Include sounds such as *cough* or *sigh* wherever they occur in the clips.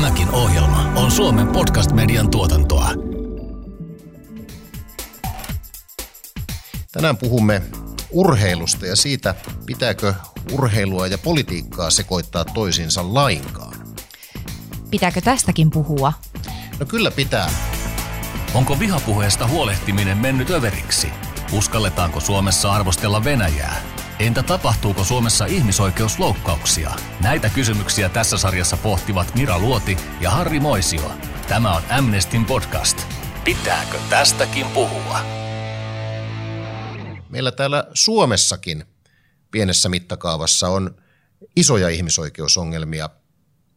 Tämäkin ohjelma on Suomen podcast-median tuotantoa. Tänään puhumme urheilusta ja siitä, pitääkö urheilua ja politiikkaa sekoittaa toisiinsa lainkaan. Pitääkö tästäkin puhua? No kyllä pitää. Onko vihapuheesta huolehtiminen mennyt överiksi? Uskalletaanko Suomessa arvostella Venäjää? Entä tapahtuuko Suomessa ihmisoikeusloukkauksia? Näitä kysymyksiä tässä sarjassa pohtivat Mira Luoti ja Harri Moisio. Tämä on Amnestin podcast. Pitääkö tästäkin puhua? Meillä täällä Suomessakin pienessä mittakaavassa on isoja ihmisoikeusongelmia.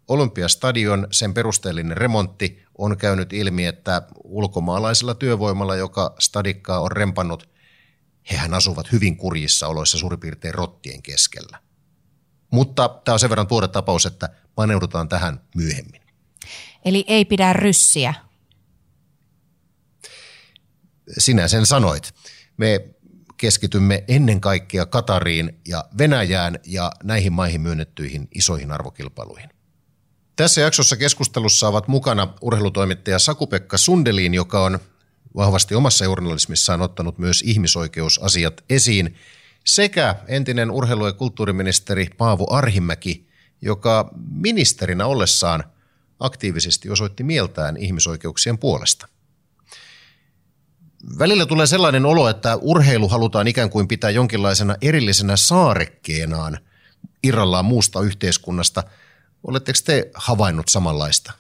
Olympiastadion, sen perusteellinen remontti on käynyt ilmi, että ulkomaalaisella työvoimalla, joka stadikkaa on rempannut, hehän asuvat hyvin kurjissa oloissa suurin piirtein rottien keskellä. Mutta tämä on sen verran tuore tapaus, että paneudutaan tähän myöhemmin. Eli ei pidä ryssiä. Sinä sen sanoit. Me keskitymme ennen kaikkea Katariin ja Venäjään ja näihin maihin myönnettyihin isoihin arvokilpailuihin. Tässä jaksossa keskustelussa ovat mukana urheilutoimittaja Sakupekka Sundelin, joka on vahvasti omassa journalismissaan ottanut myös ihmisoikeusasiat esiin, sekä entinen urheilu- ja kulttuuriministeri Paavo Arhimäki, joka ministerinä ollessaan aktiivisesti osoitti mieltään ihmisoikeuksien puolesta. Välillä tulee sellainen olo, että urheilu halutaan ikään kuin pitää jonkinlaisena erillisenä saarekkeenaan irrallaan muusta yhteiskunnasta. Oletteko te havainnut samanlaista?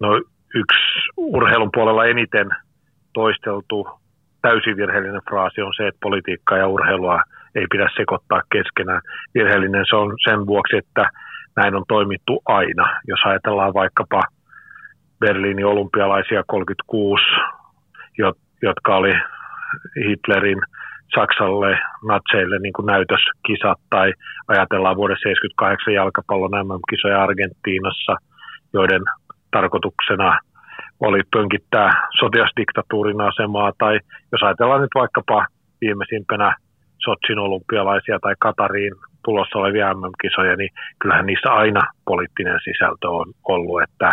No yksi urheilun puolella eniten toisteltu täysin virheellinen fraasi on se, että politiikkaa ja urheilua ei pidä sekoittaa keskenään. Virheellinen se on sen vuoksi, että näin on toimittu aina. Jos ajatellaan vaikkapa Berliinin olympialaisia 36, jotka oli Hitlerin Saksalle, natseille niin kuin näytöskisat, tai ajatellaan vuoden 78 jalkapallon MM-kisoja Argentiinassa, joiden tarkoituksena oli pönkittää sotilasdiktatuurin asemaa, tai jos ajatellaan nyt vaikkapa viimeisimpänä Sotsin olympialaisia tai Katariin tulossa olevia MM-kisoja, niin kyllähän niissä aina poliittinen sisältö on ollut, että,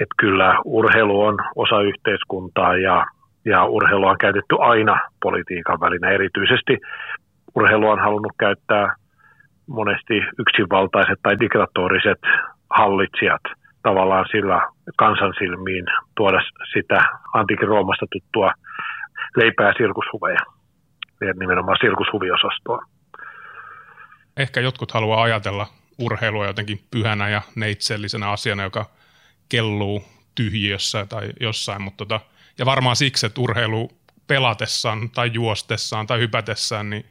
että kyllä urheilu on osa yhteiskuntaa ja, ja urheilu on käytetty aina politiikan välinä. Erityisesti urheilu on halunnut käyttää monesti yksinvaltaiset tai diktatoriset hallitsijat – tavallaan sillä kansan silmiin tuoda sitä antiikin Roomasta tuttua leipää sirkushuveja, nimenomaan sirkushuviosastoa. Ehkä jotkut haluaa ajatella urheilua jotenkin pyhänä ja neitsellisenä asiana, joka kelluu tyhjiössä tai jossain, mutta tota, ja varmaan siksi, että urheilu pelatessaan tai juostessaan tai hypätessään, niin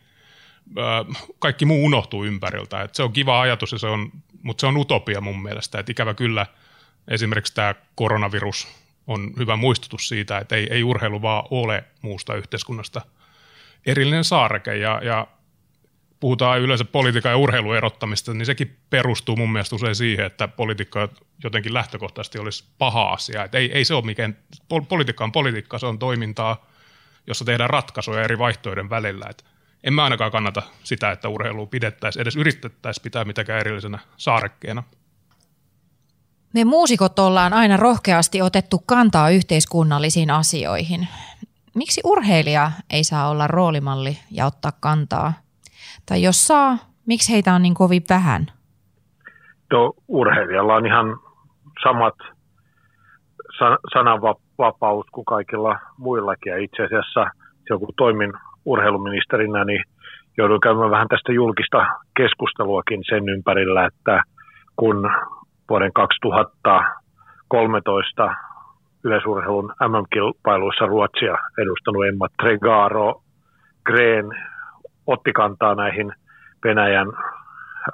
kaikki muu unohtuu ympäriltä. Et se on kiva ajatus, ja se on, mutta se on utopia mun mielestä. Et ikävä kyllä esimerkiksi tämä koronavirus on hyvä muistutus siitä, että ei, ei urheilu vaan ole muusta yhteiskunnasta erillinen saareke. Ja, ja puhutaan yleensä politiikan ja urheilun erottamista, niin sekin perustuu mun mielestä usein siihen, että politiikka jotenkin lähtökohtaisesti olisi paha asia. Et ei, ei se ole mikään, politiikka on politiikka, se on toimintaa, jossa tehdään ratkaisuja eri vaihtoehtojen välillä. Et en mä ainakaan kannata sitä, että urheilu pidettäisiin, edes yritettäisiin pitää mitäkään erillisenä saarekkeena. Me muusikot ollaan aina rohkeasti otettu kantaa yhteiskunnallisiin asioihin. Miksi urheilija ei saa olla roolimalli ja ottaa kantaa? Tai jos saa, miksi heitä on niin kovin vähän? Tuo urheilijalla on ihan samat sananvapaus kuin kaikilla muillakin. Ja itse asiassa kun toimin urheiluministerinä, niin jouduin käymään vähän tästä julkista keskusteluakin sen ympärillä, että kun vuoden 2013 yleisurheilun MM-kilpailuissa Ruotsia edustanut Emma Tregaro Green otti kantaa näihin Venäjän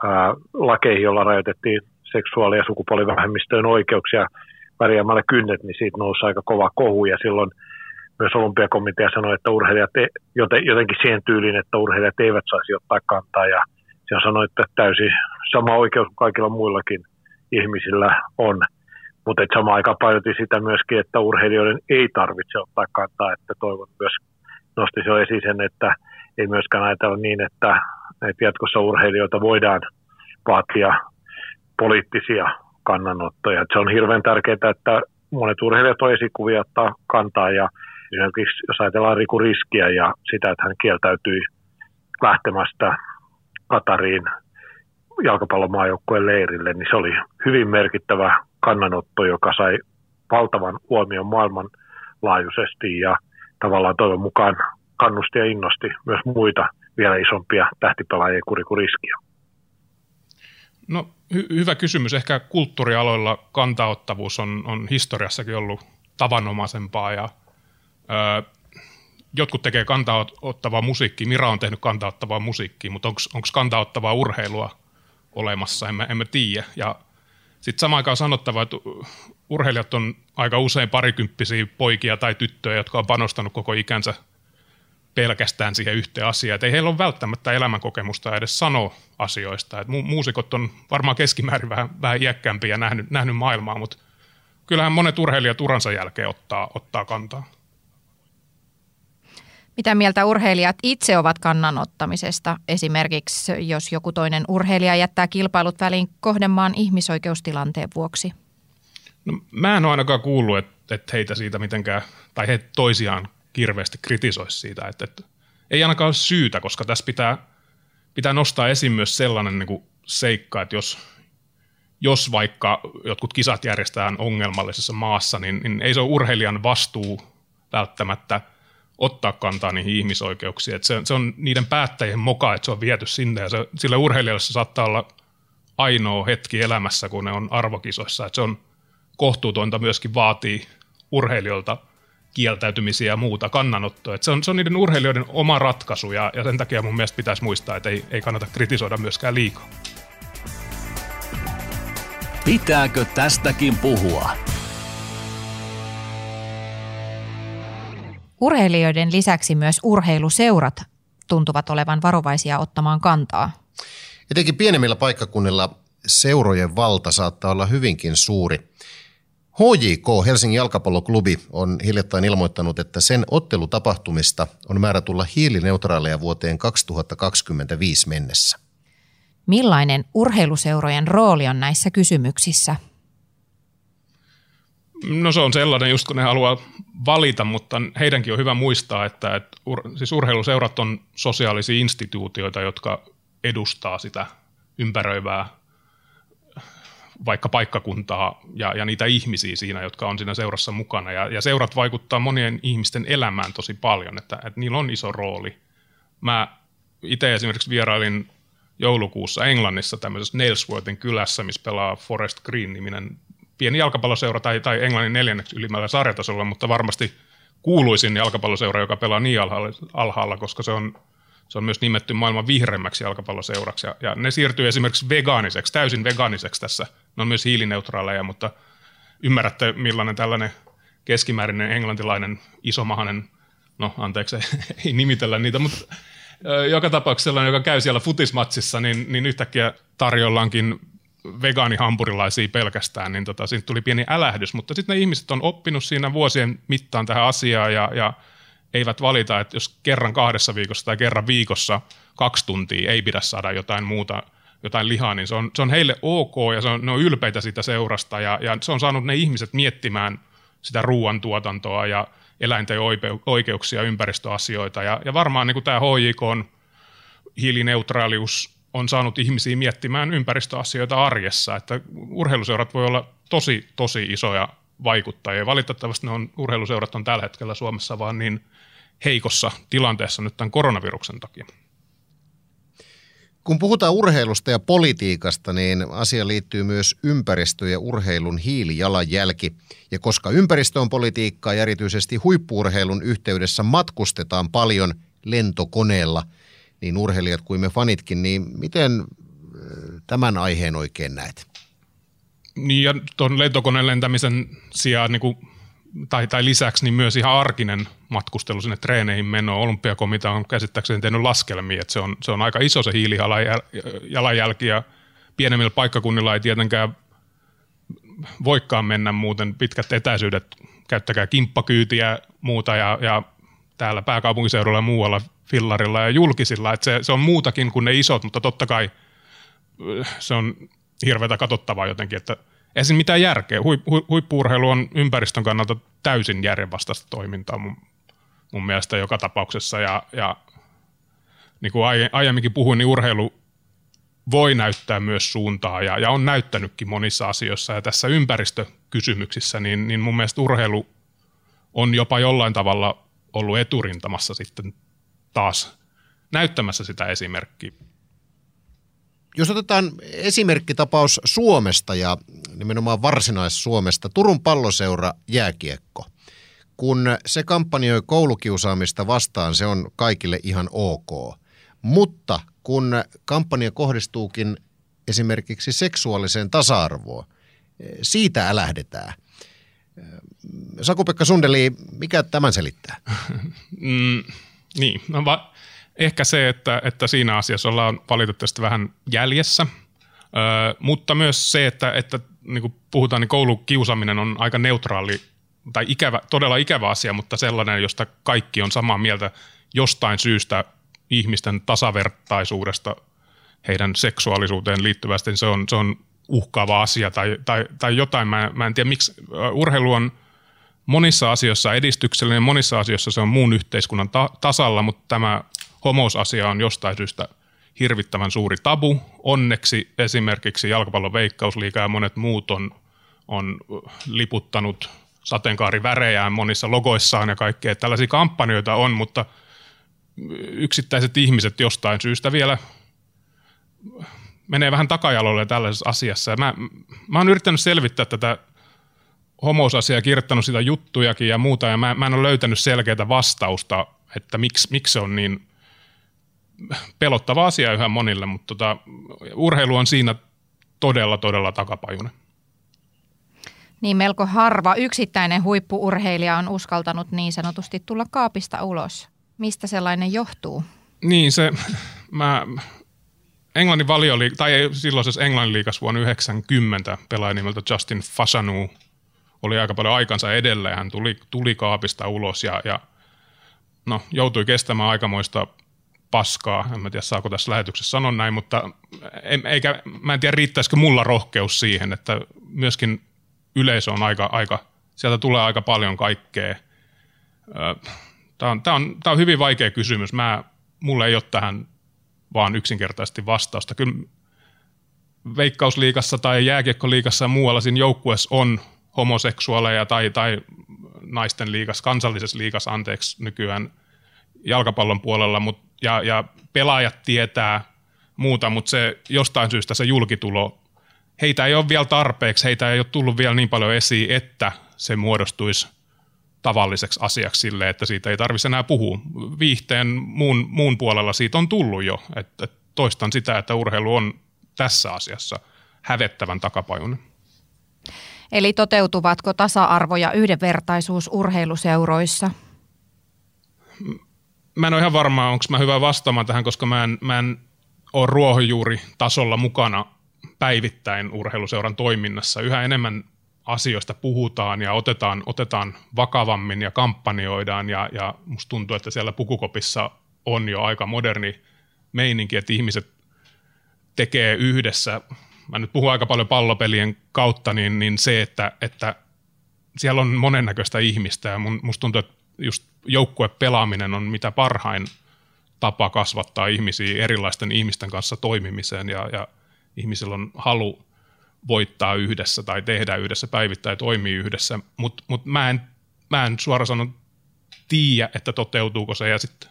ää, lakeihin, joilla rajoitettiin seksuaali- ja sukupuolivähemmistöjen oikeuksia värjäämällä kynnet, niin siitä nousi aika kova kohu. Ja silloin myös olympiakomitea sanoi, että urheilijat jotenkin siihen tyyliin, että urheilijat eivät saisi ottaa kantaa. Ja se sanoi, että täysin sama oikeus kuin kaikilla muillakin ihmisillä on. Mutta samaan aikaan painotin sitä myöskin, että urheilijoiden ei tarvitse ottaa kantaa, että toivon myös nosti jo esiin sen, että ei myöskään ajatella niin, että, että jatkossa urheilijoita voidaan vaatia poliittisia kannanottoja. Et se on hirveän tärkeää, että monet urheilijat on esikuvia ottaa kantaa ja esimerkiksi jos ajatellaan Riku Riskiä ja sitä, että hän kieltäytyi lähtemästä Katariin jalkapallomaajoukkueen leirille, niin se oli hyvin merkittävä kannanotto, joka sai valtavan huomion maailmanlaajuisesti ja tavallaan toivon mukaan kannusti ja innosti myös muita vielä isompia tähtipelaajia kurikuriskiä. No hy- hyvä kysymys. Ehkä kulttuurialoilla kantaottavuus on, on historiassakin ollut tavanomaisempaa ja ö, jotkut tekee kantaottavaa musiikkia. Mira on tehnyt kantaottavaa musiikkia, mutta onko kantaottavaa urheilua olemassa? Emme, emme tiedä. Ja sitten samaan aikaan sanottava, että urheilijat on aika usein parikymppisiä poikia tai tyttöjä, jotka on panostanut koko ikänsä pelkästään siihen yhteen asiaan. Et ei heillä ole välttämättä elämänkokemusta edes sanoa asioista. Et mu- muusikot on varmaan keskimäärin vähän, vähän iäkkäämpiä ja nähnyt, nähnyt maailmaa, mutta kyllähän monet urheilijat uransa jälkeen ottaa, ottaa kantaa. Mitä mieltä urheilijat itse ovat kannanottamisesta? Esimerkiksi jos joku toinen urheilija jättää kilpailut väliin kohdemaan ihmisoikeustilanteen vuoksi? No, mä en ole ainakaan kuullut, että, että heitä siitä mitenkään, tai he toisiaan kirveästi kritisoisi siitä. Että, että ei ainakaan ole syytä, koska tässä pitää, pitää nostaa esiin myös sellainen niin kuin seikka, että jos, jos vaikka jotkut kisat järjestetään ongelmallisessa maassa, niin, niin ei se ole urheilijan vastuu välttämättä – ottaa kantaa niihin ihmisoikeuksiin. Että se, se on niiden päättäjien moka, että se on viety sinne ja se, sille urheilijalle se saattaa olla ainoa hetki elämässä, kun ne on arvokisoissa. Että se on kohtuutonta myöskin vaatii urheilijoilta kieltäytymisiä ja muuta kannanottoa. Se, on, se on niiden urheilijoiden oma ratkaisu ja, ja sen takia mun mielestä pitäisi muistaa, että ei, ei kannata kritisoida myöskään liikaa. Pitääkö tästäkin puhua? Urheilijoiden lisäksi myös urheiluseurat tuntuvat olevan varovaisia ottamaan kantaa. Etenkin pienemmillä paikkakunnilla seurojen valta saattaa olla hyvinkin suuri. HJK, Helsingin jalkapalloklubi, on hiljattain ilmoittanut, että sen ottelutapahtumista on määrä tulla hiilineutraaleja vuoteen 2025 mennessä. Millainen urheiluseurojen rooli on näissä kysymyksissä? No se on sellainen, just kun ne haluaa valita, mutta heidänkin on hyvä muistaa, että, että ur, siis urheiluseurat on sosiaalisia instituutioita, jotka edustaa sitä ympäröivää vaikka paikkakuntaa ja, ja niitä ihmisiä siinä, jotka on siinä seurassa mukana. Ja, ja seurat vaikuttaa monien ihmisten elämään tosi paljon, että, että niillä on iso rooli. Mä itse esimerkiksi vierailin joulukuussa Englannissa tämmöisessä Nailsworthin kylässä, missä pelaa Forest Green-niminen pieni jalkapalloseura tai, tai Englannin neljänneksi ylimmällä sarjatasolla, mutta varmasti kuuluisin jalkapalloseura, joka pelaa niin alhaalla, alhaalla koska se on, se on myös nimetty maailman vihreimmäksi jalkapalloseuraksi. Ja, ja ne siirtyy esimerkiksi vegaaniseksi, täysin vegaaniseksi tässä. Ne on myös hiilineutraaleja, mutta ymmärrätte millainen tällainen keskimäärinen englantilainen isomahainen, no anteeksi, *laughs* ei nimitellä niitä, mutta joka tapauksessa sellainen, joka käy siellä futismatsissa, niin, niin yhtäkkiä tarjollaankin vegaanihampurilaisia pelkästään, niin tota, siitä tuli pieni älähdys, mutta sitten ne ihmiset on oppinut siinä vuosien mittaan tähän asiaan ja, ja eivät valita, että jos kerran kahdessa viikossa tai kerran viikossa kaksi tuntia ei pidä saada jotain muuta, jotain lihaa, niin se on, se on heille ok ja se on, ne on ylpeitä siitä seurasta ja, ja se on saanut ne ihmiset miettimään sitä ruoantuotantoa ja eläinten oikeuksia, ympäristöasioita. Ja, ja varmaan niin kuin tämä HJK on hiilineutraalius on saanut ihmisiä miettimään ympäristöasioita arjessa, että urheiluseurat voi olla tosi, tosi isoja vaikuttajia. Valitettavasti ne on, urheiluseurat on tällä hetkellä Suomessa vaan niin heikossa tilanteessa nyt tämän koronaviruksen takia. Kun puhutaan urheilusta ja politiikasta, niin asia liittyy myös ympäristö- ja urheilun hiilijalanjälki. Ja koska ympäristö on politiikkaa ja erityisesti huippuurheilun yhteydessä matkustetaan paljon lentokoneella – niin urheilijat kuin me fanitkin, niin miten tämän aiheen oikein näet? Niin ja tuon lentokoneen lentämisen sijaan niin kuin, tai, tai lisäksi niin myös ihan arkinen matkustelu sinne treeneihin meno. Olympiakomitea on käsittääkseni tehnyt laskelmia, että se on, se on aika iso se hiilijalanjälki ja pienemmillä paikkakunnilla ei tietenkään voikaan mennä muuten pitkät etäisyydet, käyttäkää kimppakyytiä muuta ja, ja täällä pääkaupunkiseudulla ja muualla fillarilla ja julkisilla, että se, se on muutakin kuin ne isot, mutta totta kai äh, se on hirveätä katsottavaa jotenkin, että Esim. mitään järkeä. Huip, hu, huippuurheilu on ympäristön kannalta täysin järjenvastaista toimintaa mun, mun mielestä joka tapauksessa. Ja, ja niin kuin aiemminkin puhuin, niin urheilu voi näyttää myös suuntaa ja, ja on näyttänytkin monissa asioissa. Ja tässä ympäristökysymyksissä, niin, niin mun mielestä urheilu on jopa jollain tavalla ollut eturintamassa sitten taas näyttämässä sitä esimerkkiä. Jos otetaan esimerkkitapaus Suomesta ja nimenomaan varsinais-Suomesta, Turun palloseura jääkiekko. Kun se kampanjoi koulukiusaamista vastaan, se on kaikille ihan ok. Mutta kun kampanja kohdistuukin esimerkiksi seksuaaliseen tasa-arvoon, siitä älähdetään. Saku-Pekka Sundeli, mikä tämän selittää? *laughs* Mm, niin, no va- ehkä se, että, että siinä asiassa ollaan valitettavasti vähän jäljessä, ö, mutta myös se, että, että niin kuin puhutaan, niin koulukiusaaminen on aika neutraali tai ikävä, todella ikävä asia, mutta sellainen, josta kaikki on samaa mieltä jostain syystä ihmisten tasavertaisuudesta heidän seksuaalisuuteen liittyvästi, niin se on, se on uhkaava asia tai, tai, tai jotain. Mä, mä en tiedä, miksi urheilu on monissa asioissa edistyksellinen, monissa asioissa se on muun yhteiskunnan ta- tasalla, mutta tämä homousasia on jostain syystä hirvittävän suuri tabu. Onneksi esimerkiksi jalkapallon veikkausliiga ja monet muut on, on liputtanut sateenkaarivärejään monissa logoissaan ja kaikkea. Tällaisia kampanjoita on, mutta yksittäiset ihmiset jostain syystä vielä menee vähän takajalolle tällaisessa asiassa. Ja mä, mä oon yrittänyt selvittää tätä homousasiaa, kirjoittanut sitä juttujakin ja muuta, ja mä, mä en ole löytänyt selkeää vastausta, että miksi, miksi se on niin pelottava asia yhä monille, mutta tota, urheilu on siinä todella, todella takapajunen. Niin melko harva yksittäinen huippuurheilija on uskaltanut niin sanotusti tulla kaapista ulos. Mistä sellainen johtuu? Niin se, mä, Englannin valioli, tai silloisessa Englannin liikas vuonna 90 pelaaja nimeltä Justin Fasanu oli aika paljon aikansa edellä ja hän tuli, tuli kaapista ulos ja, ja no, joutui kestämään aikamoista paskaa. En mä tiedä, saako tässä lähetyksessä sanoa näin, mutta en, eikä, mä en tiedä, riittäisikö mulla rohkeus siihen, että myöskin yleisö on aika, aika sieltä tulee aika paljon kaikkea. Tämä on, tämä on, tämä on hyvin vaikea kysymys. Mä, mulla ei ole tähän vaan yksinkertaisesti vastausta. Kyllä veikkausliikassa tai jääkiekkoliikassa ja muualla siinä joukkueessa on homoseksuaaleja tai, tai naisten liikas, kansallisessa liikas, anteeksi nykyään jalkapallon puolella, mut, ja, ja pelaajat tietää muuta, mutta se jostain syystä se julkitulo, heitä ei ole vielä tarpeeksi, heitä ei ole tullut vielä niin paljon esiin, että se muodostuisi tavalliseksi asiaksi sille, että siitä ei tarvitse enää puhua. Viihteen muun, muun puolella siitä on tullut jo. Että toistan sitä, että urheilu on tässä asiassa hävettävän takapajunen. Eli toteutuvatko tasa-arvo ja yhdenvertaisuus urheiluseuroissa? Mä en ole ihan varma, onko mä hyvä vastaamaan tähän, koska mä en, mä en ole ruohonjuuritasolla mukana päivittäin urheiluseuran toiminnassa. Yhä enemmän asioista puhutaan ja otetaan, otetaan vakavammin ja kampanjoidaan ja, ja musta tuntuu, että siellä pukukopissa on jo aika moderni meininki, että ihmiset tekee yhdessä, mä nyt puhun aika paljon pallopelien kautta, niin, niin se, että, että siellä on monennäköistä ihmistä ja mun, musta tuntuu, että just joukkuepelaaminen on mitä parhain tapa kasvattaa ihmisiä erilaisten ihmisten kanssa toimimiseen ja, ja ihmisillä on halu voittaa yhdessä tai tehdä yhdessä, päivittää ja toimii yhdessä, mutta mut mä, en, mä en suoraan sanon tiedä, että toteutuuko se. Ja sitten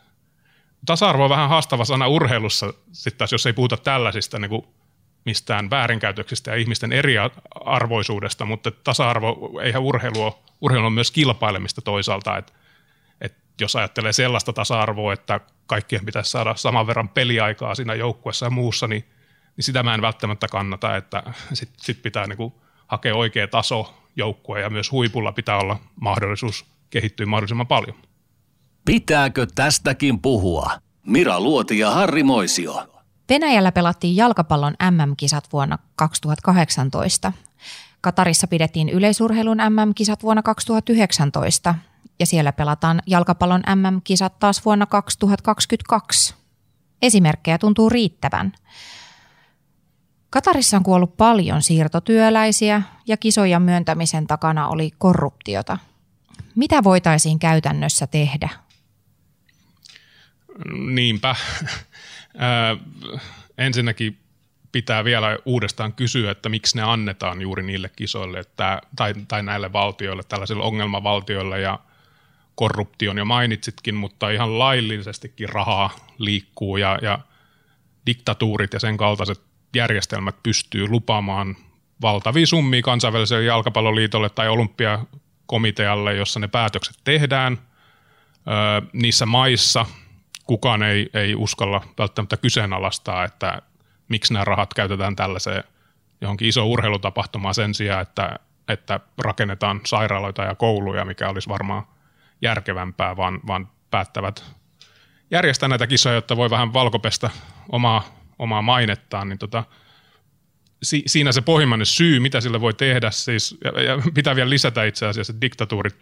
tasa-arvo on vähän haastava sana urheilussa, sitten taas jos ei puhuta tällaisista niin kuin mistään väärinkäytöksistä ja ihmisten eriarvoisuudesta, mutta tasa-arvo, eihän urheilu ole, urheilu on myös kilpailemista toisaalta, että et jos ajattelee sellaista tasa-arvoa, että kaikkien pitäisi saada saman verran peliaikaa siinä joukkuessa ja muussa, niin niin sitä mä en välttämättä kannata, että sitten sit pitää niinku hakea oikea taso joukkue ja myös huipulla pitää olla mahdollisuus kehittyä mahdollisimman paljon. Pitääkö tästäkin puhua? Mira Luoti ja Harri Moisio. Venäjällä pelattiin jalkapallon MM-kisat vuonna 2018. Katarissa pidettiin yleisurheilun MM-kisat vuonna 2019 ja siellä pelataan jalkapallon MM-kisat taas vuonna 2022. Esimerkkejä tuntuu riittävän. Katarissa on kuollut paljon siirtotyöläisiä ja kisojen myöntämisen takana oli korruptiota. Mitä voitaisiin käytännössä tehdä? Niinpä. Ensinnäkin pitää vielä uudestaan kysyä, että miksi ne annetaan juuri niille kisoille että, tai, tai näille valtioille, tällaisille ongelmavaltioille ja korruption jo mainitsitkin, mutta ihan laillisestikin rahaa liikkuu ja, ja diktatuurit ja sen kaltaiset järjestelmät pystyy lupaamaan valtavia summia kansainväliselle jalkapalloliitolle tai olympiakomitealle, jossa ne päätökset tehdään. Öö, niissä maissa kukaan ei, ei uskalla välttämättä kyseenalaistaa, että miksi nämä rahat käytetään tällaiseen johonkin iso urheilutapahtumaan sen sijaan, että, että rakennetaan sairaaloita ja kouluja, mikä olisi varmaan järkevämpää, vaan, vaan päättävät järjestää näitä kisoja, jotta voi vähän valkopestä omaa, omaa mainettaan, niin tota, si, siinä se pohjimmainen syy, mitä sille voi tehdä, siis, ja, ja pitää vielä lisätä itse asiassa, että diktatuurit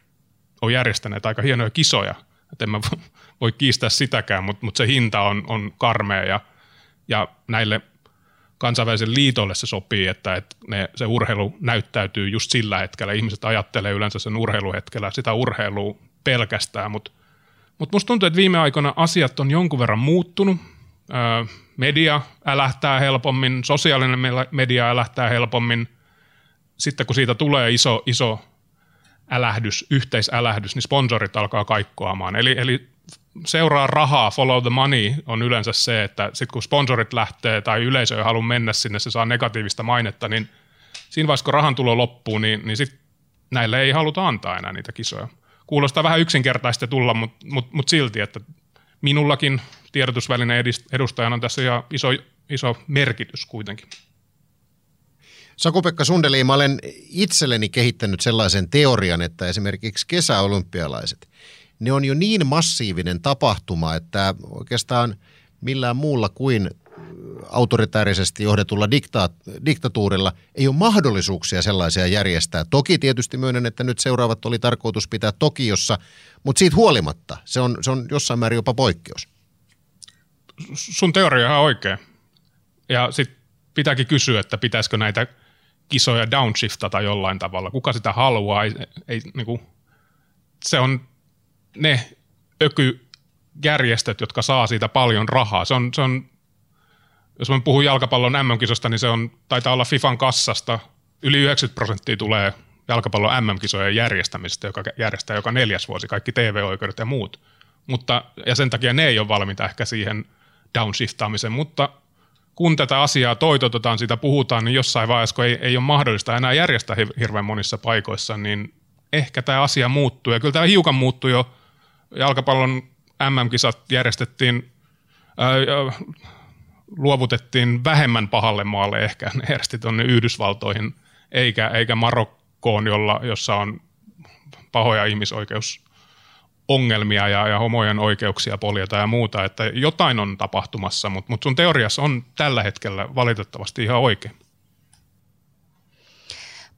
on järjestäneet aika hienoja kisoja, että en mä voi kiistää sitäkään, mutta, mutta se hinta on, on karmea ja, ja näille kansainvälisen liitolle se sopii, että, että ne, se urheilu näyttäytyy just sillä hetkellä. Ihmiset ajattelee yleensä sen urheiluhetkellä sitä urheilua pelkästään, mutta mutta musta tuntuu, että viime aikoina asiat on jonkun verran muuttunut. Öö, media älähtää helpommin, sosiaalinen media älähtää helpommin. Sitten kun siitä tulee iso, iso älähdys, yhteisälähdys, niin sponsorit alkaa kaikkoamaan. Eli, eli seuraa rahaa, follow the money on yleensä se, että sitten kun sponsorit lähtee tai yleisö ei halua mennä sinne, se saa negatiivista mainetta, niin siinä vaiheessa kun rahan tulo loppuu, niin, niin sitten näille ei haluta antaa enää niitä kisoja. Kuulostaa vähän yksinkertaista tulla, mutta mut, mut silti, että minullakin tiedotusvälineen edustajana on tässä ihan iso, iso merkitys kuitenkin. Saku-Pekka Sundeli, mä olen itselleni kehittänyt sellaisen teorian, että esimerkiksi kesäolympialaiset, ne on jo niin massiivinen tapahtuma, että oikeastaan millään muulla kuin autoritäärisesti johdetulla dikta- diktatuurilla ei ole mahdollisuuksia sellaisia järjestää. Toki tietysti myönnän, että nyt seuraavat oli tarkoitus pitää Tokiossa, mutta siitä huolimatta se on, se on jossain määrin jopa poikkeus. Sun teoria on oikein. Ja sitten pitääkin kysyä, että pitäisikö näitä kisoja downshiftata jollain tavalla. Kuka sitä haluaa? Ei, ei, niin kuin, se on ne ökyjärjestöt, jotka saa siitä paljon rahaa. Se on, se on jos mä puhun jalkapallon MM-kisosta, niin se on, taitaa olla FIFAn kassasta yli 90 prosenttia tulee jalkapallon MM-kisojen järjestämisestä, joka järjestää joka neljäs vuosi, kaikki TV-oikeudet ja muut. Mutta, ja sen takia ne ei ole valmiita ehkä siihen downshiftaamiseen, mutta kun tätä asiaa toitotetaan, siitä puhutaan, niin jossain vaiheessa, kun ei, ei ole mahdollista enää järjestää hirveän monissa paikoissa, niin ehkä tämä asia muuttuu. Ja kyllä tämä hiukan muuttui jo. Jalkapallon MM-kisat järjestettiin ää, luovutettiin vähemmän pahalle maalle ehkä, ne järjesti tuonne Yhdysvaltoihin, eikä, eikä Marokkoon, jolla, jossa on pahoja ihmisoikeusongelmia ja, ja homojen oikeuksia poljeta ja muuta, että jotain on tapahtumassa, mutta, mutta sun teoriassa on tällä hetkellä valitettavasti ihan oikein.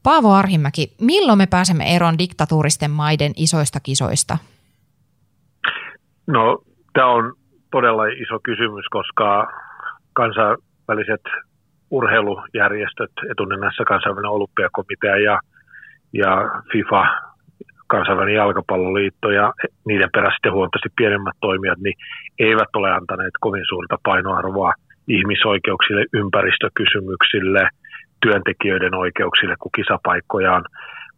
Paavo Arhimäki, milloin me pääsemme eroon diktatuuristen maiden isoista kisoista? No, tämä on todella iso kysymys, koska kansainväliset urheilujärjestöt, etunenässä kansainvälinen olympiakomitea ja, ja FIFA, kansainvälinen jalkapalloliitto ja niiden perässä sitten huomattavasti pienemmät toimijat, niin eivät ole antaneet kovin suurta painoarvoa ihmisoikeuksille, ympäristökysymyksille, työntekijöiden oikeuksille, kun kisapaikkoja on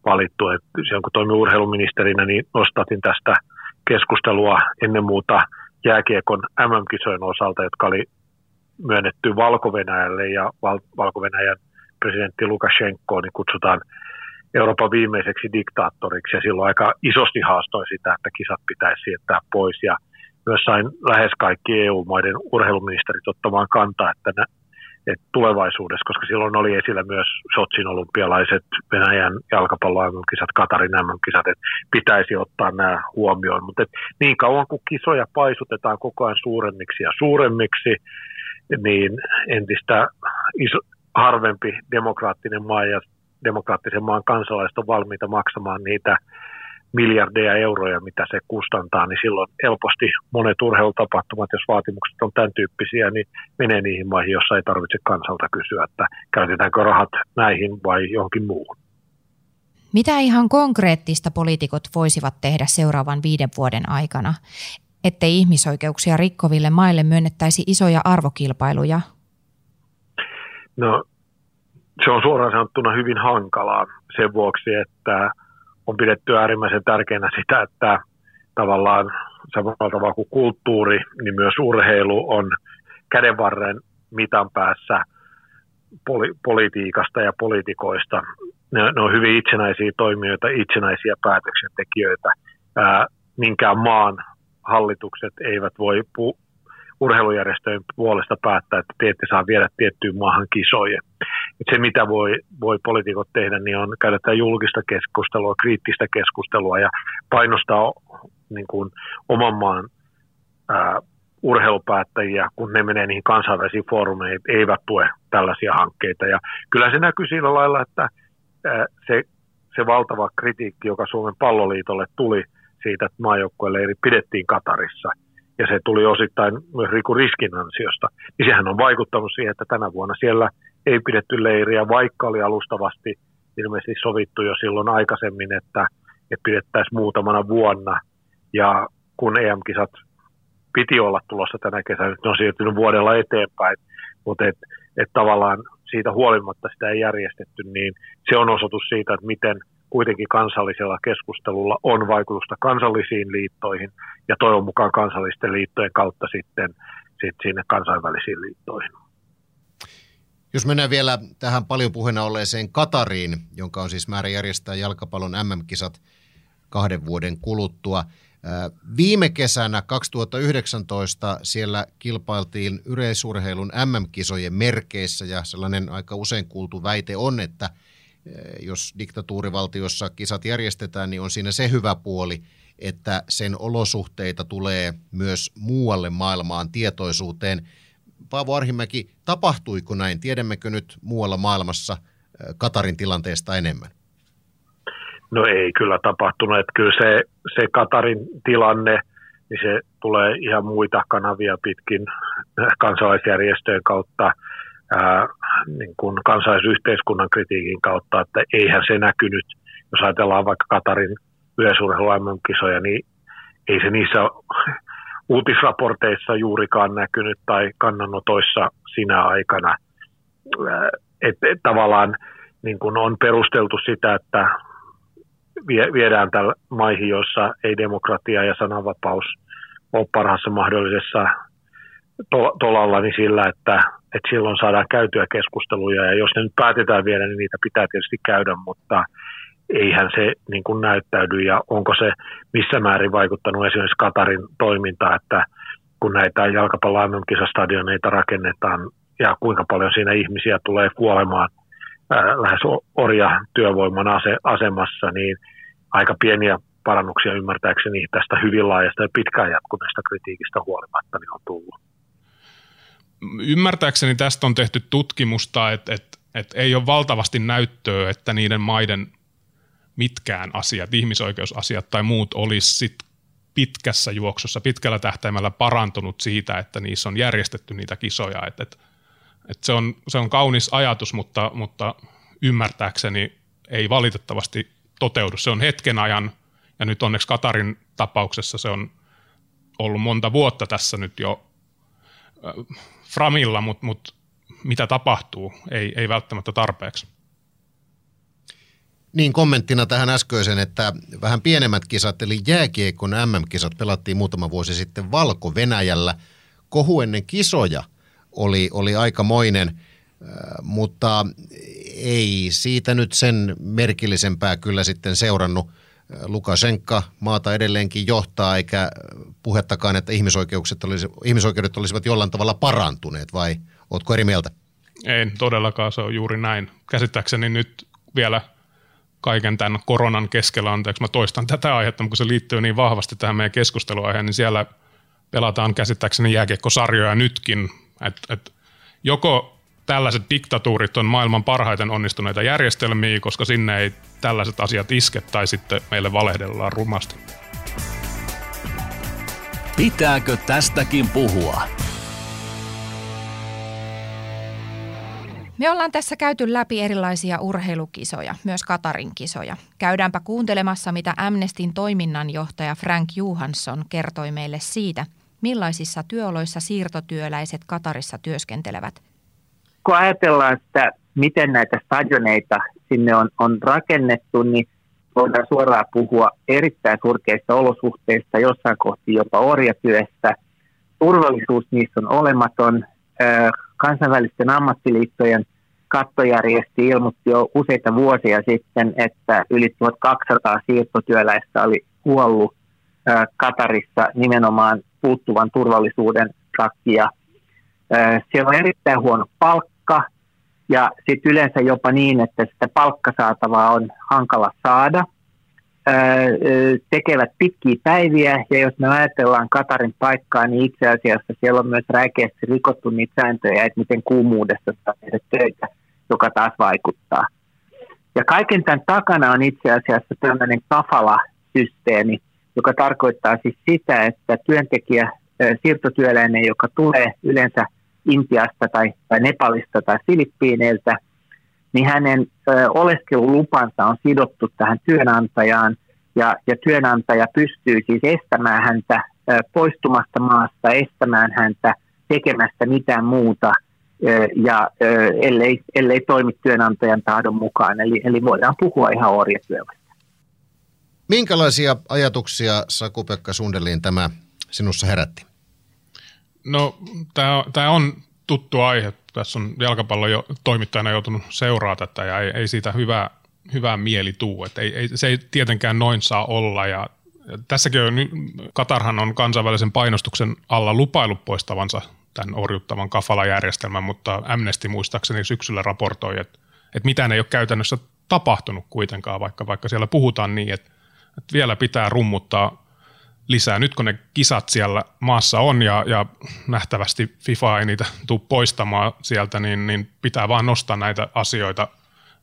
valittu. Et silloin kun toimin urheiluministerinä, niin nostatin tästä keskustelua ennen muuta jääkiekon MM-kisojen osalta, jotka oli myönnetty valko ja Val- valko presidentti Lukashenko niin kutsutaan Euroopan viimeiseksi diktaattoriksi ja silloin aika isosti haastoi sitä, että kisat pitäisi siirtää pois ja myös sain lähes kaikki EU-maiden urheiluministerit ottamaan kantaa, että, ne, että tulevaisuudessa, koska silloin oli esillä myös Sotsin olympialaiset, Venäjän jalkapallon kisat Katarin MM-kisat, että pitäisi ottaa nämä huomioon. Mutta niin kauan kuin kisoja paisutetaan koko ajan suuremmiksi ja suuremmiksi, niin entistä iso, harvempi demokraattinen maa ja demokraattisen maan kansalaiset on valmiita maksamaan niitä miljardeja euroja, mitä se kustantaa, niin silloin helposti monet urheilutapahtumat, jos vaatimukset on tämän tyyppisiä, niin menee niihin maihin, jossa ei tarvitse kansalta kysyä, että käytetäänkö rahat näihin vai johonkin muuhun. Mitä ihan konkreettista poliitikot voisivat tehdä seuraavan viiden vuoden aikana, ettei ihmisoikeuksia rikkoville maille myönnettäisi isoja arvokilpailuja? No, se on suoraan sanottuna hyvin hankalaa sen vuoksi, että on pidetty äärimmäisen tärkeänä sitä, että tavallaan samalla tavalla kuin kulttuuri, niin myös urheilu on kädenvarren mitan päässä poli- politiikasta ja poliitikoista. Ne, ne on hyvin itsenäisiä toimijoita, itsenäisiä päätöksentekijöitä. Ää, minkään maan hallitukset eivät voi pu- urheilujärjestöjen puolesta päättää, että te ette saa viedä tiettyyn maahan kisoja. Et se, mitä voi, voi poliitikot tehdä, niin on käydä tätä julkista keskustelua, kriittistä keskustelua ja painostaa niin kuin, oman maan ää, urheilupäättäjiä, kun ne menee niihin kansainvälisiin foorumeihin, eivät tue tällaisia hankkeita. Ja kyllä se näkyy sillä lailla, että ää, se, se valtava kritiikki, joka Suomen palloliitolle tuli siitä, että maajoukkueelle pidettiin Katarissa – ja se tuli osittain myös Riku Riskin ansiosta, niin sehän on vaikuttanut siihen, että tänä vuonna siellä ei pidetty leiriä, vaikka oli alustavasti ilmeisesti sovittu jo silloin aikaisemmin, että, että pidettäisiin muutamana vuonna. Ja kun EM-kisat piti olla tulossa tänä kesänä, nyt ne on siirtynyt vuodella eteenpäin, mutta et, et tavallaan siitä huolimatta sitä ei järjestetty, niin se on osoitus siitä, että miten – kuitenkin kansallisella keskustelulla on vaikutusta kansallisiin liittoihin ja toivon mukaan kansallisten liittojen kautta sitten, sitten sinne kansainvälisiin liittoihin. Jos mennään vielä tähän paljon puheena olleeseen Katariin, jonka on siis määrä järjestää jalkapallon MM-kisat kahden vuoden kuluttua. Viime kesänä 2019 siellä kilpailtiin yleisurheilun MM-kisojen merkeissä ja sellainen aika usein kuultu väite on, että – jos diktatuurivaltiossa kisat järjestetään, niin on siinä se hyvä puoli, että sen olosuhteita tulee myös muualle maailmaan tietoisuuteen. Paavo Arhimäki, tapahtuiko näin? Tiedämmekö nyt muualla maailmassa eh, Katarin tilanteesta enemmän? No ei kyllä tapahtunut. Että kyllä se, se Katarin tilanne, niin se tulee ihan muita kanavia pitkin *laughs* kansalaisjärjestöjen kautta – ää, niin kuin kansalaisyhteiskunnan kritiikin kautta, että eihän se näkynyt, jos ajatellaan vaikka Katarin yleisurheilu kisoja niin ei se niissä uutisraporteissa juurikaan näkynyt tai kannanotoissa sinä aikana. Että et, tavallaan niin kuin on perusteltu sitä, että viedään tällä maihin, joissa ei demokratia ja sananvapaus ole parhaassa mahdollisessa tolalla, niin sillä, että että silloin saadaan käytyä keskusteluja ja jos ne nyt päätetään vielä, niin niitä pitää tietysti käydä, mutta eihän se niin kuin näyttäydy ja onko se missä määrin vaikuttanut esimerkiksi Katarin toimintaa, että kun näitä jalkapallon kisastadioneita rakennetaan ja kuinka paljon siinä ihmisiä tulee kuolemaan ää, lähes orja työvoiman ase, asemassa, niin aika pieniä parannuksia ymmärtääkseni tästä hyvin laajasta ja pitkään jatkuneesta kritiikistä huolimatta niin on tullut. Ymmärtääkseni tästä on tehty tutkimusta, että, että, että ei ole valtavasti näyttöä, että niiden maiden mitkään asiat, ihmisoikeusasiat tai muut olisi sit pitkässä juoksussa, pitkällä tähtäimellä parantunut siitä, että niissä on järjestetty niitä kisoja. Että, että, että se, on, se on kaunis ajatus, mutta, mutta ymmärtääkseni ei valitettavasti toteudu. Se on hetken ajan, ja nyt onneksi Katarin tapauksessa se on ollut monta vuotta tässä nyt jo framilla, mutta mut mitä tapahtuu, ei, ei välttämättä tarpeeksi. Niin kommenttina tähän äskeiseen, että vähän pienemmät kisat, eli jääkiekon MM-kisat pelattiin muutama vuosi sitten Valko-Venäjällä. Kohu ennen kisoja oli, oli aikamoinen, äh, mutta ei siitä nyt sen merkillisempää kyllä sitten seurannut – Lukashenka maata edelleenkin johtaa, eikä puhettakaan, että ihmisoikeudet, olisi, ihmisoikeudet olisivat jollain tavalla parantuneet, vai oletko eri mieltä? Ei todellakaan, se on juuri näin. Käsittääkseni nyt vielä kaiken tämän koronan keskellä, anteeksi mä toistan tätä aihetta, mutta kun se liittyy niin vahvasti tähän meidän keskusteluaiheen, niin siellä pelataan käsittääkseni jääkiekkosarjoja nytkin, että et joko tällaiset diktatuurit on maailman parhaiten onnistuneita järjestelmiä, koska sinne ei tällaiset asiat iske tai sitten meille valehdellaan rumasti. Pitääkö tästäkin puhua? Me ollaan tässä käyty läpi erilaisia urheilukisoja, myös Katarin kisoja. Käydäänpä kuuntelemassa, mitä Amnestin toiminnanjohtaja Frank Johansson kertoi meille siitä, millaisissa työoloissa siirtotyöläiset Katarissa työskentelevät. Kun ajatellaan sitä, miten näitä stadioneita sinne on, on rakennettu, niin voidaan suoraan puhua erittäin surkeista olosuhteista, jossain kohti jopa orjatyöstä. Turvallisuus niissä on olematon. Kansainvälisten ammattiliittojen kattojärjesti ilmoitti jo useita vuosia sitten, että yli 1200 siirtotyöläistä oli kuollut Katarissa nimenomaan puuttuvan turvallisuuden takia. Siellä on erittäin huono palkka ja sitten yleensä jopa niin, että sitä palkkasaatavaa on hankala saada. Tekevät pitkiä päiviä ja jos me ajatellaan Katarin paikkaa, niin itse asiassa siellä on myös räikeästi rikottu niitä sääntöjä, että miten kuumuudessa saa tehdä töitä, joka taas vaikuttaa. Ja kaiken tämän takana on itse asiassa tämmöinen kafala-systeemi, joka tarkoittaa siis sitä, että työntekijä, siirtotyöläinen, joka tulee yleensä Intiasta tai, tai Nepalista tai Filippiineiltä, niin hänen oleskelulupansa on sidottu tähän työnantajaan, ja, ja työnantaja pystyy siis estämään häntä poistumasta maasta, estämään häntä tekemästä mitään muuta, ja ellei, ellei toimi työnantajan tahdon mukaan. Eli, eli voidaan puhua ihan orjatyöstä. Minkälaisia ajatuksia Saku-Pekka Sundelin tämä sinussa herätti? No, tämä on tuttu aihe. Tässä on jalkapallon jo, toimittajana joutunut seuraa tätä ja ei, ei siitä hyvää, hyvää mieli tuu. Et ei, ei, se ei tietenkään noin saa olla ja tässäkin on, Katarhan on kansainvälisen painostuksen alla lupailu poistavansa tämän orjuttavan kafala-järjestelmän, mutta Amnesty muistaakseni syksyllä raportoi, että, että mitään ei ole käytännössä tapahtunut kuitenkaan, vaikka, vaikka siellä puhutaan niin, että että vielä pitää rummuttaa lisää. Nyt kun ne kisat siellä maassa on ja, ja nähtävästi FIFA ei niitä tule poistamaan sieltä, niin, niin pitää vaan nostaa näitä asioita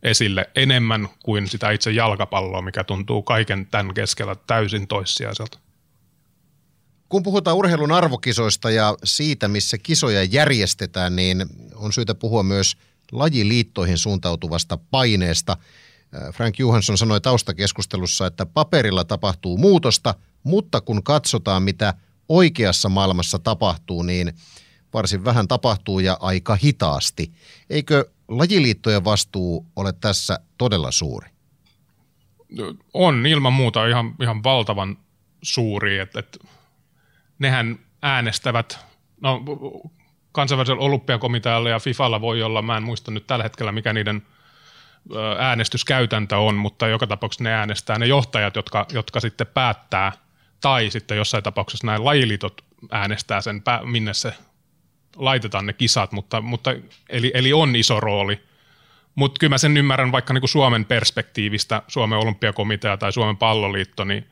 esille enemmän kuin sitä itse jalkapalloa, mikä tuntuu kaiken tämän keskellä täysin toissijaiselta. Kun puhutaan urheilun arvokisoista ja siitä, missä kisoja järjestetään, niin on syytä puhua myös lajiliittoihin suuntautuvasta paineesta – Frank Johansson sanoi taustakeskustelussa, että paperilla tapahtuu muutosta, mutta kun katsotaan, mitä oikeassa maailmassa tapahtuu, niin varsin vähän tapahtuu ja aika hitaasti. Eikö lajiliittojen vastuu ole tässä todella suuri? On ilman muuta ihan, ihan valtavan suuri, että, että nehän äänestävät, no kansainvälisellä olympiakomitealla ja FIFalla voi olla, mä en muista nyt tällä hetkellä mikä niiden – äänestyskäytäntö on, mutta joka tapauksessa ne äänestää ne johtajat, jotka, jotka sitten päättää, tai sitten jossain tapauksessa näin lajiliitot äänestää sen, minne se laitetaan ne kisat, mutta, mutta eli, eli on iso rooli. Mutta kyllä mä sen ymmärrän vaikka niinku Suomen perspektiivistä, Suomen olympiakomitea tai Suomen palloliitto, niin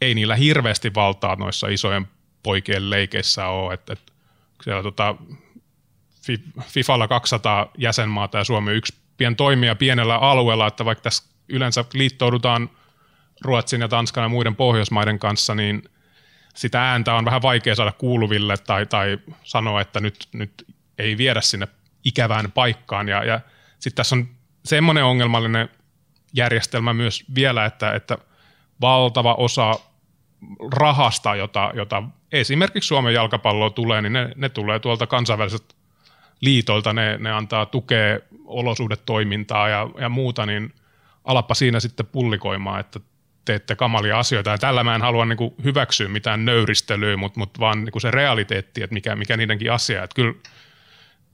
ei niillä hirveästi valtaa noissa isojen poikien leikeissä ole. Et, et siellä tota, FIFalla 200 jäsenmaata ja Suomi yksi pien toimia pienellä alueella, että vaikka tässä yleensä liittoudutaan Ruotsin ja Tanskan ja muiden Pohjoismaiden kanssa, niin sitä ääntä on vähän vaikea saada kuuluville tai, tai sanoa, että nyt, nyt ei viedä sinne ikävään paikkaan. Ja, ja sitten tässä on semmoinen ongelmallinen järjestelmä myös vielä, että, että valtava osa rahasta, jota, jota esimerkiksi Suomen jalkapalloa tulee, niin ne, ne tulee tuolta kansainvälisestä liitoilta, ne, ne antaa tukea olosuhdetoimintaa ja, ja muuta, niin alappa siinä sitten pullikoimaan, että teette kamalia asioita. Ja tällä mä en halua niin kuin hyväksyä mitään nöyristelyä, mutta, mutta vaan niin kuin se realiteetti, että mikä, mikä niidenkin asia. Että kyllä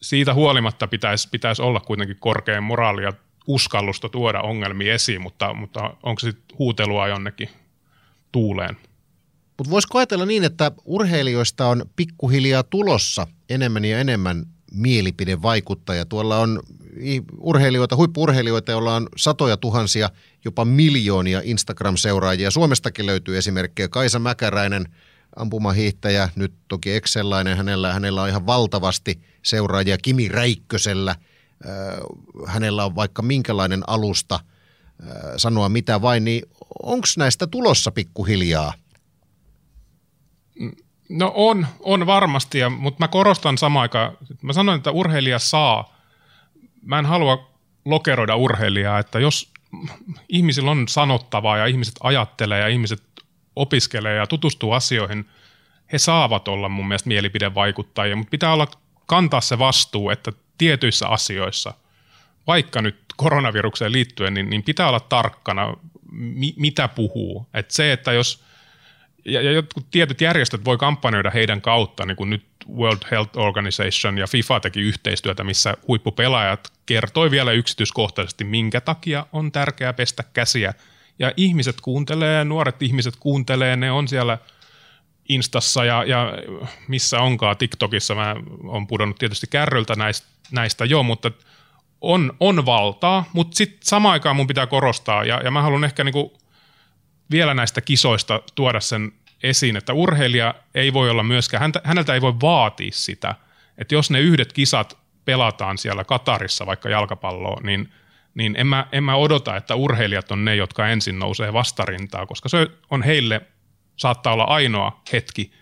siitä huolimatta pitäisi, pitäisi olla kuitenkin korkein moraali ja uskallusta tuoda ongelmia esiin, mutta, mutta onko se sitten huutelua jonnekin tuuleen? Mutta voisiko ajatella niin, että urheilijoista on pikkuhiljaa tulossa enemmän ja enemmän mielipidevaikuttaja. Tuolla on urheilijoita, huippuurheilijoita, joilla on satoja tuhansia, jopa miljoonia Instagram-seuraajia. Suomestakin löytyy esimerkkejä. Kaisa Mäkäräinen, ampumahiihtäjä, nyt toki Excellainen, hänellä, hänellä on ihan valtavasti seuraajia. Kimi Räikkösellä, äh, hänellä on vaikka minkälainen alusta äh, sanoa mitä vain, niin onko näistä tulossa pikkuhiljaa? No on, on varmasti, ja, mutta mä korostan samaan aikaan, mä sanoin, että urheilija saa mä en halua lokeroida urheilijaa, että jos ihmisillä on sanottavaa ja ihmiset ajattelee ja ihmiset opiskelee ja tutustuu asioihin, he saavat olla mun mielestä mielipidevaikuttajia, mutta pitää olla kantaa se vastuu, että tietyissä asioissa, vaikka nyt koronavirukseen liittyen, niin, niin pitää olla tarkkana, mi, mitä puhuu. Et se, että jos, ja, ja jotkut tietyt järjestöt voi kampanjoida heidän kautta, niin kuin nyt World Health Organization ja FIFA teki yhteistyötä, missä huippupelaajat kertoi vielä yksityiskohtaisesti, minkä takia on tärkeää pestä käsiä. Ja ihmiset kuuntelee, nuoret ihmiset kuuntelee, ne on siellä Instassa ja, ja missä onkaan, TikTokissa mä oon pudonnut tietysti kärryltä näistä, näistä jo, mutta on, on valtaa, mutta sitten samaan aikaan mun pitää korostaa, ja, ja mä haluan ehkä niinku vielä näistä kisoista tuoda sen esiin, että urheilija ei voi olla myöskään, häntä, häneltä ei voi vaatia sitä, että jos ne yhdet kisat pelataan siellä Katarissa vaikka jalkapalloa, niin, niin en, mä, en mä odota, että urheilijat on ne, jotka ensin nousee vastarintaa, koska se on heille saattaa olla ainoa hetki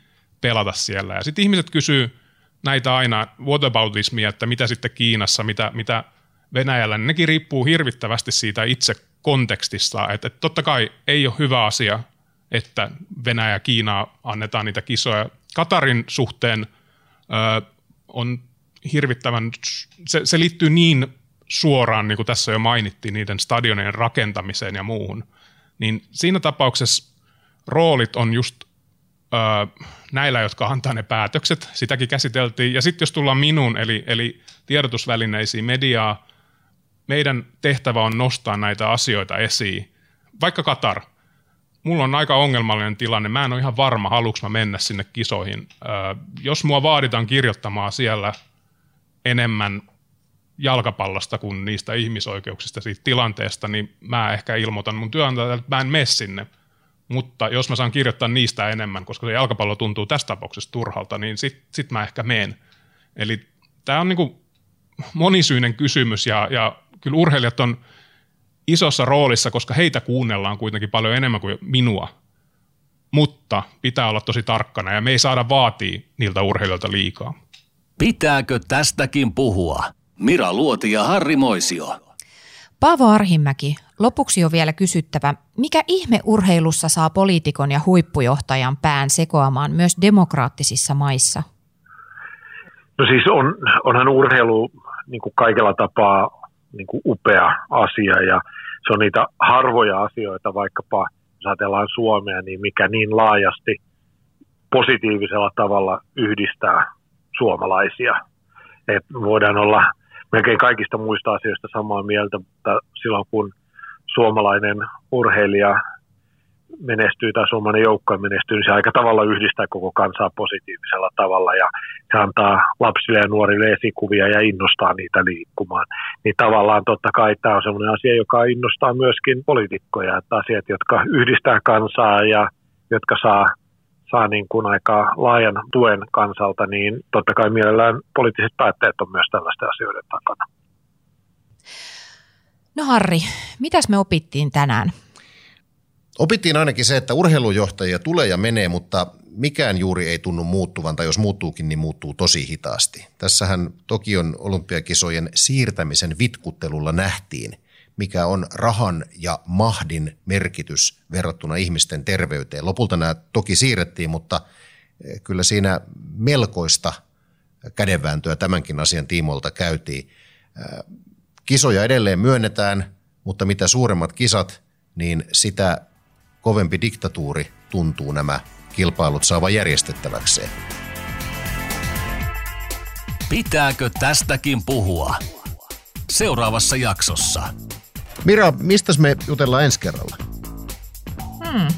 pelata siellä. Ja sitten ihmiset kysyy näitä aina whataboutismia, että mitä sitten Kiinassa, mitä, mitä Venäjällä, niin nekin riippuu hirvittävästi siitä itse kontekstista, että, että totta kai ei ole hyvä asia, että Venäjä ja Kiina annetaan niitä kisoja. Katarin suhteen ö, on hirvittävän, se, se liittyy niin suoraan, niin kuin tässä jo mainittiin, niiden stadionien rakentamiseen ja muuhun, niin siinä tapauksessa roolit on just ö, näillä, jotka antaa ne päätökset, sitäkin käsiteltiin, ja sitten jos tullaan minun, eli, eli tiedotusvälineisiin, mediaa, meidän tehtävä on nostaa näitä asioita esiin. Vaikka Katar, mulla on aika ongelmallinen tilanne, mä en ole ihan varma, haluuks mä mennä sinne kisoihin. Jos mua vaaditaan kirjoittamaan siellä enemmän jalkapallosta kuin niistä ihmisoikeuksista siitä tilanteesta, niin mä ehkä ilmoitan mun työnantajalle, että mä en mene sinne. Mutta jos mä saan kirjoittaa niistä enemmän, koska se jalkapallo tuntuu tässä tapauksessa turhalta, niin sit, sit mä ehkä meen. Eli tämä on niinku monisyinen kysymys ja, ja kyllä urheilijat on isossa roolissa, koska heitä kuunnellaan kuitenkin paljon enemmän kuin minua. Mutta pitää olla tosi tarkkana ja me ei saada vaatia niiltä urheilijoilta liikaa. Pitääkö tästäkin puhua? Mira Luoti ja Harri Moisio. Paavo Arhimäki, lopuksi on vielä kysyttävä, mikä ihme urheilussa saa poliitikon ja huippujohtajan pään sekoamaan myös demokraattisissa maissa? No siis on, onhan urheilu niin kuin kaikella tapaa niin kuin upea asia ja se on niitä harvoja asioita, vaikkapa jos ajatellaan Suomea, niin mikä niin laajasti positiivisella tavalla yhdistää suomalaisia. Et voidaan olla melkein kaikista muista asioista samaa mieltä, mutta silloin kun suomalainen urheilija menestyy tai suomalainen joukko menestyy, niin se aika tavalla yhdistää koko kansaa positiivisella tavalla ja se antaa lapsille ja nuorille esikuvia ja innostaa niitä liikkumaan. Niin tavallaan totta kai tämä on sellainen asia, joka innostaa myöskin poliitikkoja, että asiat, jotka yhdistää kansaa ja jotka saa, saa niin kuin aika laajan tuen kansalta, niin totta kai mielellään poliittiset päättäjät on myös tällaisten asioiden takana. No Harri, mitäs me opittiin tänään? Opittiin ainakin se, että urheilujohtajia tulee ja menee, mutta mikään juuri ei tunnu muuttuvan, tai jos muuttuukin, niin muuttuu tosi hitaasti. Tässähän Tokion olympiakisojen siirtämisen vitkuttelulla nähtiin, mikä on rahan ja mahdin merkitys verrattuna ihmisten terveyteen. Lopulta nämä toki siirrettiin, mutta eh, kyllä siinä melkoista kädenvääntöä tämänkin asian tiimoilta käytiin. Eh, kisoja edelleen myönnetään, mutta mitä suuremmat kisat, niin sitä kovempi diktatuuri tuntuu nämä kilpailut saava järjestettäväkseen. Pitääkö tästäkin puhua? Seuraavassa jaksossa. Mira, mistä me jutellaan ensi kerralla? Hmm.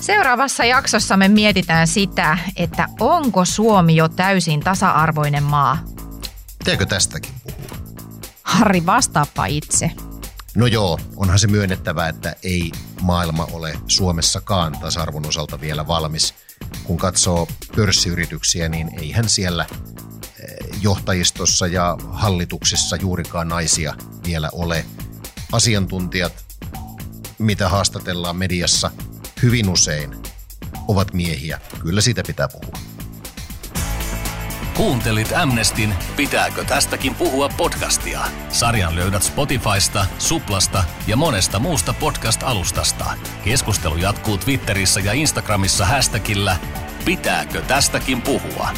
Seuraavassa jaksossa me mietitään sitä, että onko Suomi jo täysin tasa-arvoinen maa. Pitääkö tästäkin puhua? Harri, vastaappa itse. No joo, onhan se myönnettävä, että ei maailma ole Suomessakaan tasa-arvon osalta vielä valmis. Kun katsoo pörssiyrityksiä, niin eihän siellä eh, johtajistossa ja hallituksissa juurikaan naisia vielä ole. Asiantuntijat, mitä haastatellaan mediassa, hyvin usein ovat miehiä. Kyllä siitä pitää puhua. Kuuntelit Amnestin Pitääkö tästäkin puhua podcastia? Sarjan löydät Spotifysta, Suplasta ja monesta muusta podcast-alustasta. Keskustelu jatkuu Twitterissä ja Instagramissa hashtagillä Pitääkö tästäkin puhua?